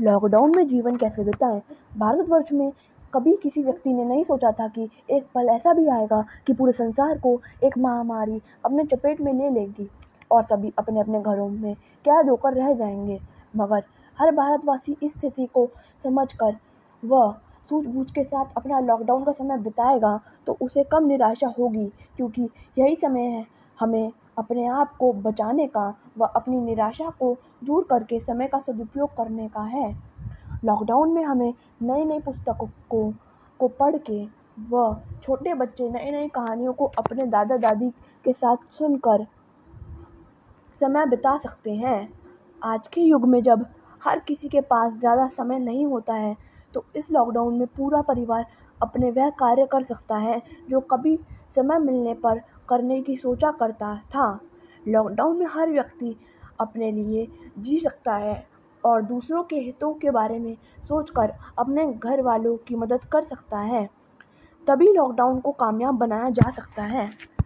Lockdown में जीवन कैसे बिताएँ भारतवर्ष में कभी किसी व्यक्ति ने नहीं सोचा था कि एक पल ऐसा भी आएगा कि पूरे संसार को एक महामारी अपने चपेट में ले लेगी और सभी अपने अपने घरों में कैद होकर रह जाएँगे। मगर हर भारतवासी इस स्थिति को समझकर वह सूझबूझ के साथ अपना लॉकडाउन का समय बिताएगा तो उसे कम निराशा होगी, क्योंकि यही समय है हमें अपने आप को बचाने का व अपनी निराशा को दूर करके समय का सदुपयोग करने का है। लॉकडाउन में हमें नई नई पुस्तकों को को पढ़ के व छोटे बच्चे नई नई कहानियों को अपने दादा दादी के साथ सुनकर समय बिता सकते हैं। आज के युग में जब हर किसी के पास ज़्यादा समय नहीं होता है तो इस लॉकडाउन में पूरा परिवार अपने वह कार्य कर सकता है जो कभी समय मिलने पर करने की सोचा करता था। लॉकडाउन में हर व्यक्ति अपने लिए जी सकता है और दूसरों के हितों के बारे में सोचकर अपने घर वालों की मदद कर सकता है। तभी लॉकडाउन को कामयाब बनाया जा सकता है।